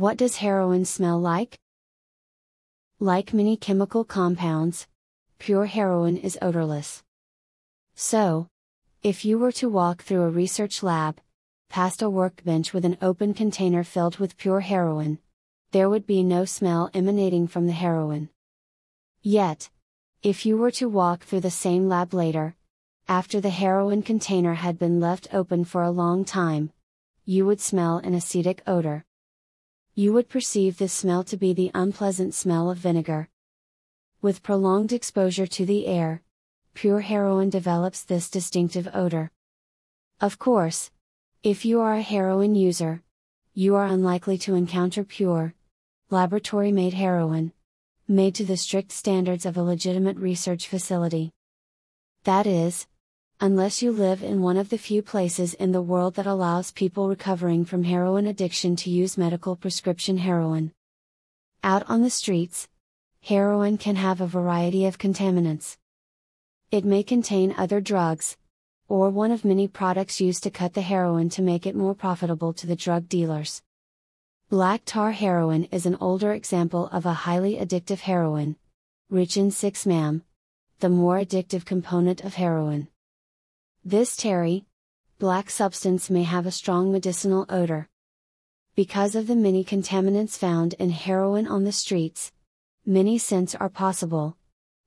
What does heroin smell like? Like many chemical compounds, pure heroin is odorless. So, if you were to walk through a research lab, past a workbench with an open container filled with pure heroin, there would be no smell emanating from the heroin. Yet, if you were to walk through the same lab later, after the heroin container had been left open for a long time, you would smell an acetic odor. You would perceive this smell to be the unpleasant smell of vinegar. With prolonged exposure to the air, pure heroin develops this distinctive odor. Of course, if you are a heroin user, you are unlikely to encounter pure, laboratory made heroin, made to the strict standards of a legitimate research facility. That is, unless you live in one of the few places in the world that allows people recovering from heroin addiction to use medical prescription heroin. Out on the streets, heroin can have a variety of contaminants. It may contain other drugs, or one of many products used to cut the heroin to make it more profitable to the drug dealers. Black tar heroin is an older example of a highly addictive heroin, rich in 6-MAM, the more addictive component of heroin. This tarry, black substance may have a strong medicinal odor. Because of the many contaminants found in heroin on the streets, many scents are possible,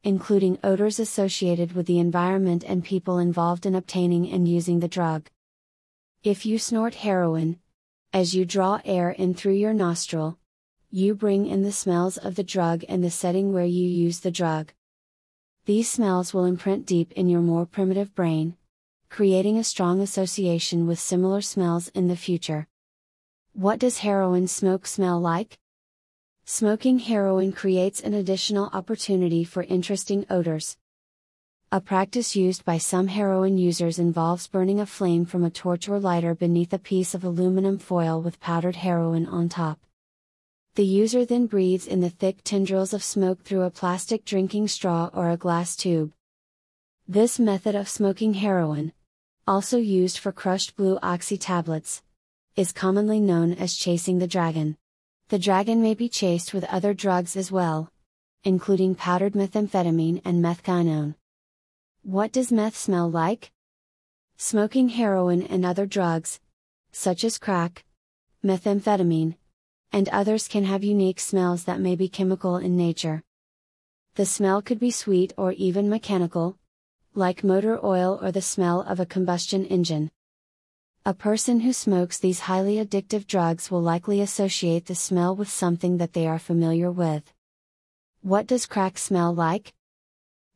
including odors associated with the environment and people involved in obtaining and using the drug. If you snort heroin, as you draw air in through your nostril, you bring in the smells of the drug and the setting where you use the drug. These smells will imprint deep in your more primitive brain, creating a strong association with similar smells in the future. What does heroin smoke smell like? Smoking heroin creates an additional opportunity for interesting odors. A practice used by some heroin users involves burning a flame from a torch or lighter beneath a piece of aluminum foil with powdered heroin on top. The user then breathes in the thick tendrils of smoke through a plastic drinking straw or a glass tube. This method of smoking heroin, also used for crushed blue oxy tablets, is commonly known as chasing the dragon. The dragon may be chased with other drugs as well, including powdered methamphetamine and methquinone. What does meth smell like? Smoking heroin and other drugs, such as crack, methamphetamine, and others can have unique smells that may be chemical in nature. The smell could be sweet or even mechanical, like motor oil or the smell of a combustion engine. A person who smokes these highly addictive drugs will likely associate the smell with something that they are familiar with. What does crack smell like?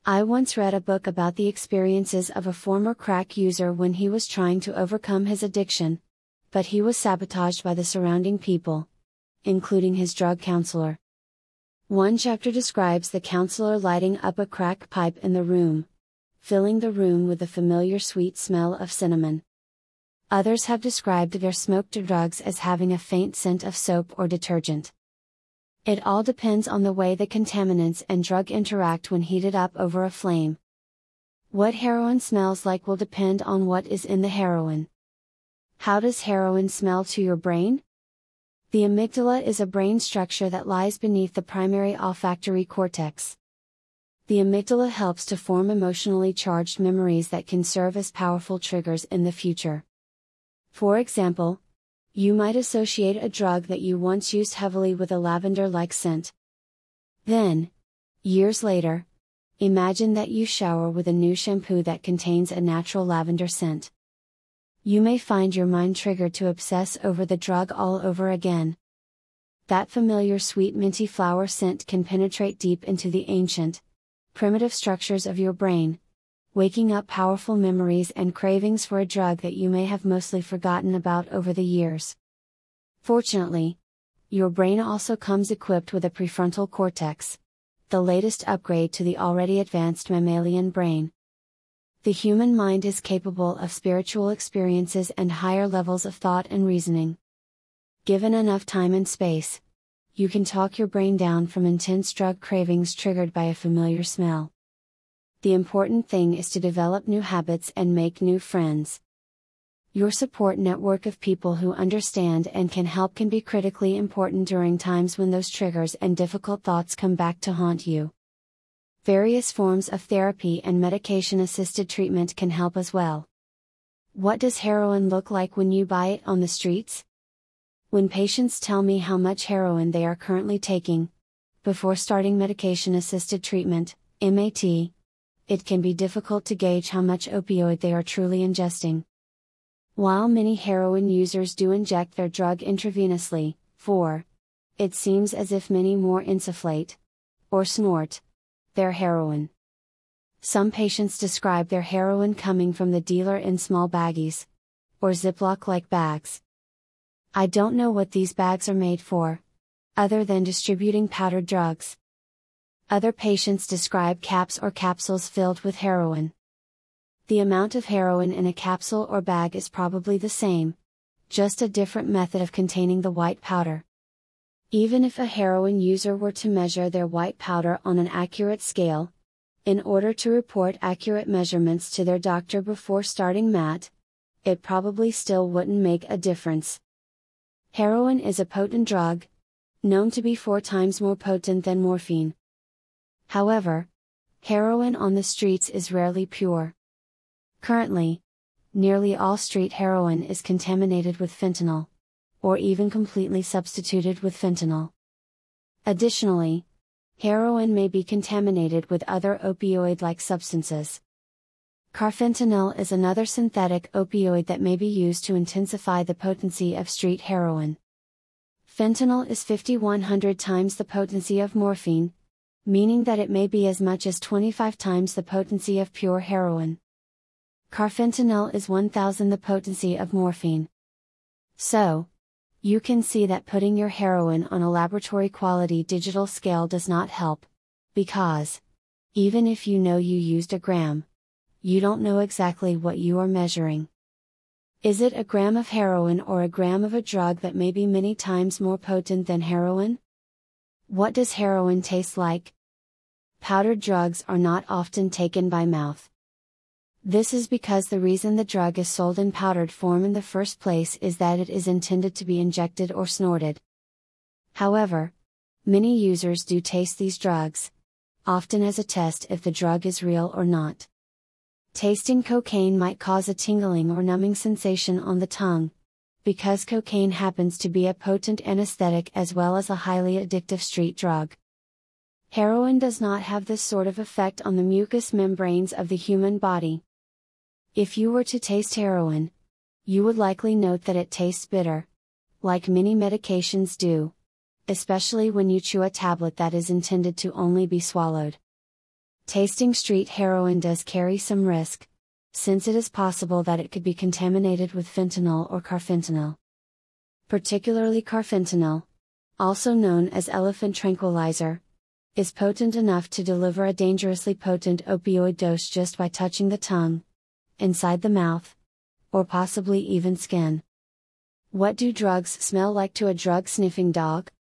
I once read a book about the experiences of a former crack user when he was trying to overcome his addiction, but he was sabotaged by the surrounding people, including his drug counselor. One chapter describes the counselor lighting up a crack pipe in the room, filling the room with the familiar sweet smell of cinnamon. Others have described their smoked drugs as having a faint scent of soap or detergent. It all depends on the way the contaminants and drug interact when heated up over a flame. What heroin smells like will depend on what is in the heroin. How does heroin smell to your brain? The amygdala is a brain structure that lies beneath the primary olfactory cortex the amygdala helps to form emotionally charged memories that can serve as powerful triggers in the future. For example, you might associate a drug that you once used heavily with a lavender like scent. Then, years later, imagine that you shower with a new shampoo that contains a natural lavender scent. You may find your mind triggered to obsess over the drug all over again. That familiar sweet minty flower scent can penetrate deep into the ancient, primitive structures of your brain, waking up powerful memories and cravings for a drug that you may have mostly forgotten about over the years. Fortunately, your brain also comes equipped with a prefrontal cortex, the latest upgrade to the already advanced mammalian brain. The human mind is capable of spiritual experiences and higher levels of thought and reasoning. Given enough time and space, you can talk your brain down from intense drug cravings triggered by a familiar smell. The important thing is to develop new habits and make new friends. Your support network of people who understand and can help can be critically important during times when those triggers and difficult thoughts come back to haunt you. Various forms of therapy and medication assisted treatment can help as well. What does heroin look like when you buy it on the streets? When patients tell me how much heroin they are currently taking, before starting medication assisted treatment, MAT, it can be difficult to gauge how much opioid they are truly ingesting. While many heroin users do inject their drug intravenously, for it seems as if many more insufflate or snort their heroin. Some patients describe their heroin coming from the dealer in small baggies or Ziploc like bags. I don't know what these bags are made for, other than distributing powdered drugs. Other patients describe caps or capsules filled with heroin. The amount of heroin in a capsule or bag is probably the same, just a different method of containing the white powder. Even if a heroin user were to measure their white powder on an accurate scale, in order to report accurate measurements to their doctor before starting MAT, it probably still wouldn't make a difference. Heroin is a potent drug, known to be four times more potent than morphine. However, heroin on the streets is rarely pure. Currently, nearly all street heroin is contaminated with fentanyl or even completely substituted with fentanyl. Additionally, heroin may be contaminated with other opioid like substances. Carfentanil is another synthetic opioid that may be used to intensify the potency of street heroin. Fentanyl is 5100 times the potency of morphine, meaning that it may be as much as 25 times the potency of pure heroin. Carfentanil is 1000 the potency of morphine. So, you can see that putting your heroin on a laboratory quality digital scale does not help. Because, even if you know you used a gram, you don't know exactly what you are measuring. Is it a gram of heroin or a gram of a drug that may be many times more potent than heroin? What does heroin taste like? Powdered drugs are not often taken by mouth. This is because the reason the drug is sold in powdered form in the first place is that it is intended to be injected or snorted. However, many users do taste these drugs, often as a test if the drug is real or not. Tasting cocaine might cause a tingling or numbing sensation on the tongue, because cocaine happens to be a potent anesthetic as well as a highly addictive street drug. Heroin does not have this sort of effect on the mucous membranes of the human body. If you were to taste heroin, you would likely note that it tastes bitter, like many medications do, especially when you chew a tablet that is intended to only be swallowed. Tasting street heroin does carry some risk, since it is possible that it could be contaminated with fentanyl or carfentanil. Particularly carfentanil, also known as elephant tranquilizer, is potent enough to deliver a dangerously potent opioid dose just by touching the tongue, inside the mouth, or possibly even skin. What do drugs smell like to a drug sniffing dog?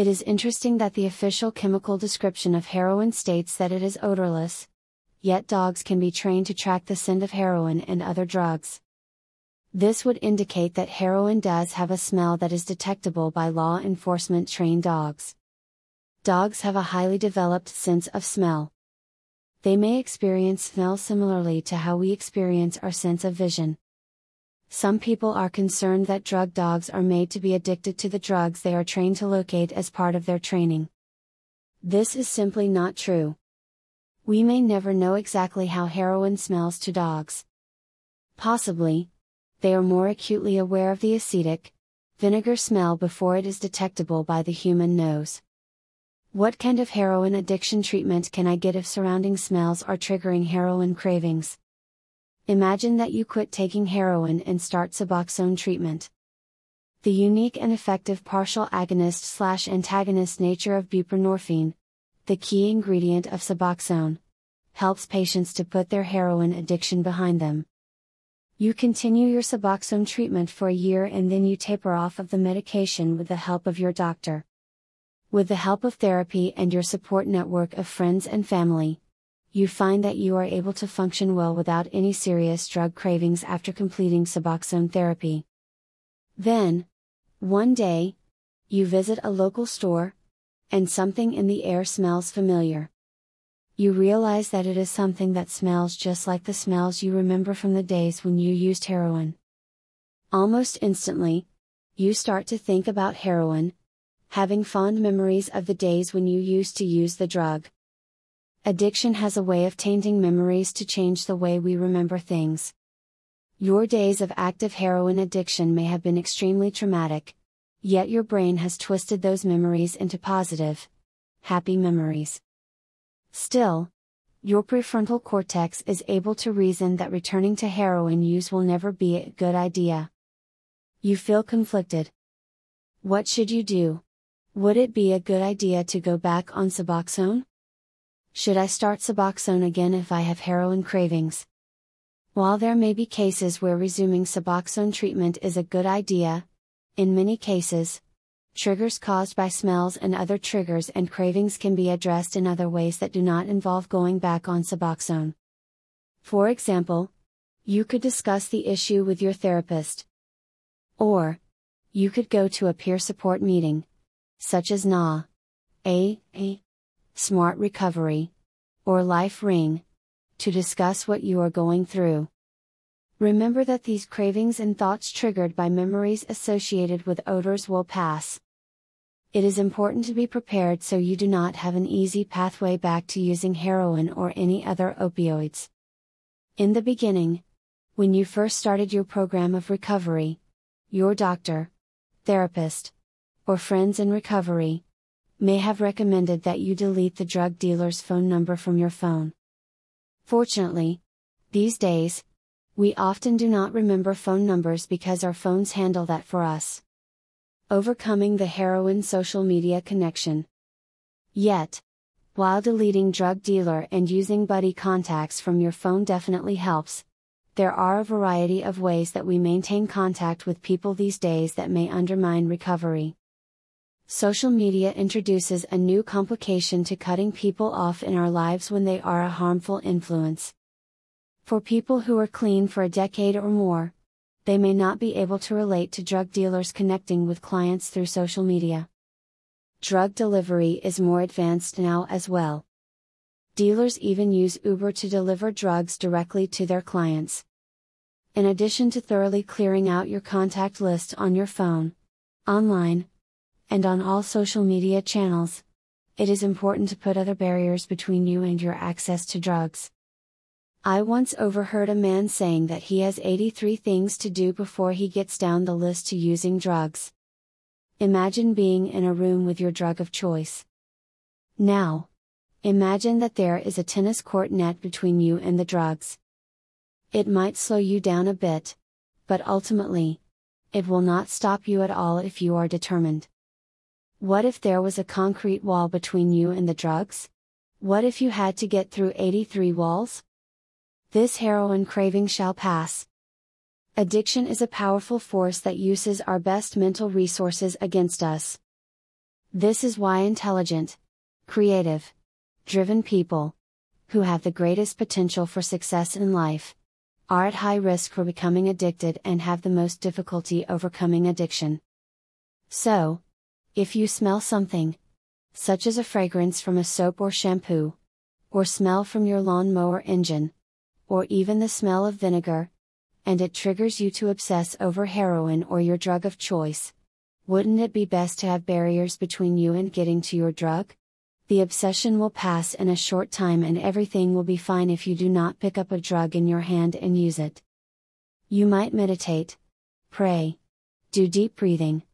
It is interesting that the official chemical description of heroin states that it is odorless, yet dogs can be trained to track the scent of heroin and other drugs. This would indicate that heroin does have a smell that is detectable by law enforcement trained dogs. Dogs have a highly developed sense of smell they may experience smell similarly to how we experience our sense of vision. Some people are concerned that drug dogs are made to be addicted to the drugs they are trained to locate as part of their training. This is simply not true. We may never know exactly how heroin smells to dogs. Possibly, they are more acutely aware of the acetic, vinegar smell before it is detectable by the human nose. What kind of heroin addiction treatment can I get if surrounding smells are triggering heroin cravings? Imagine that you quit taking heroin and start Suboxone treatment. The unique and effective partial agonist slash antagonist nature of buprenorphine, the key ingredient of Suboxone, helps patients to put their heroin addiction behind them. You continue your Suboxone treatment for a year and then you taper off of the medication with the help of your doctor. With the help of therapy and your support network of friends and family, you find that you are able to function well without any serious drug cravings after completing Suboxone therapy. Then, one day, you visit a local store, and something in the air smells familiar. You realize that it is something that smells just like the smells you remember from the days when you used heroin. Almost instantly, you start to think about heroin, having fond memories of the days when you used to use the drug. Addiction has a way of tainting memories to change the way we remember things. Your days of active heroin addiction may have been extremely traumatic, yet your brain has twisted those memories into positive, happy memories. Still, your prefrontal cortex is able to reason that returning to heroin use will never be a good idea. You feel conflicted. What should you do? Would it be a good idea to go back on Suboxone? Should I start Suboxone again if I have heroin cravings? While there may be cases where resuming Suboxone treatment is a good idea, in many cases, triggers caused by smells and other triggers and cravings can be addressed in other ways that do not involve going back on Suboxone. For example, you could discuss the issue with your therapist. Or, you could go to a peer support meeting, such as NA, A, A, Smart Recovery, or LifeRing, to discuss what you are going through. Remember that these cravings and thoughts triggered by memories associated with odors will pass. It is important to be prepared so you do not have an easy pathway back to using heroin or any other opioids. In the beginning, when you first started your program of recovery, your doctor, therapist, or friends in recovery may have recommended that you delete the drug dealer's phone number from your phone. Fortunately, these days, we often do not remember phone numbers because our phones handle that for us. Overcoming the heroin social media connection. Yet, while deleting drug dealer and using buddy contacts from your phone definitely helps, there are a variety of ways that we maintain contact with people these days that may undermine recovery. Social media introduces a new complication to cutting people off in our lives when they are a harmful influence. For people who are clean for a decade or more, they may not be able to relate to drug dealers connecting with clients through social media. Drug delivery is more advanced now as well. Dealers even use Uber to deliver drugs directly to their clients. In addition to thoroughly clearing out your contact list on your phone, online, and on all social media channels, it is important to put other barriers between you and your access to drugs. I once overheard a man saying that he has 83 things to do before he gets down the list to using drugs. Imagine being in a room with your drug of choice. Now, imagine that there is a tennis court net between you and the drugs. It might slow you down a bit, but ultimately, it will not stop you at all if you are determined. What if there was a concrete wall between you and the drugs? What if you had to get through 83 walls? This heroin craving shall pass. Addiction is a powerful force that uses our best mental resources against us. This is why intelligent, creative, driven people, who have the greatest potential for success in life, are at high risk for becoming addicted and have the most difficulty overcoming addiction. So, if you smell something, such as a fragrance from a soap or shampoo, or smell from your lawnmower engine, or even the smell of vinegar, and it triggers you to obsess over heroin or your drug of choice, wouldn't it be best to have barriers between you and getting to your drug? the obsession will pass in a short time and everything will be fine if you do not pick up a drug in your hand and use it. You might meditate, pray, do deep breathing,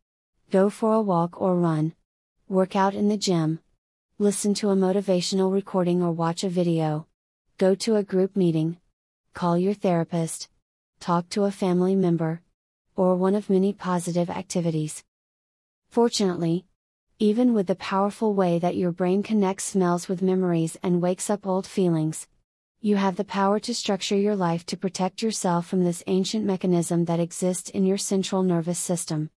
go for a walk or run, work out in the gym, listen to a motivational recording or watch a video, go to a group meeting, call your therapist, talk to a family member, or one of many positive activities. Fortunately, even with the powerful way that your brain connects smells with memories and wakes up old feelings. You have the power to structure your life to protect yourself from this ancient mechanism that exists in your central nervous system.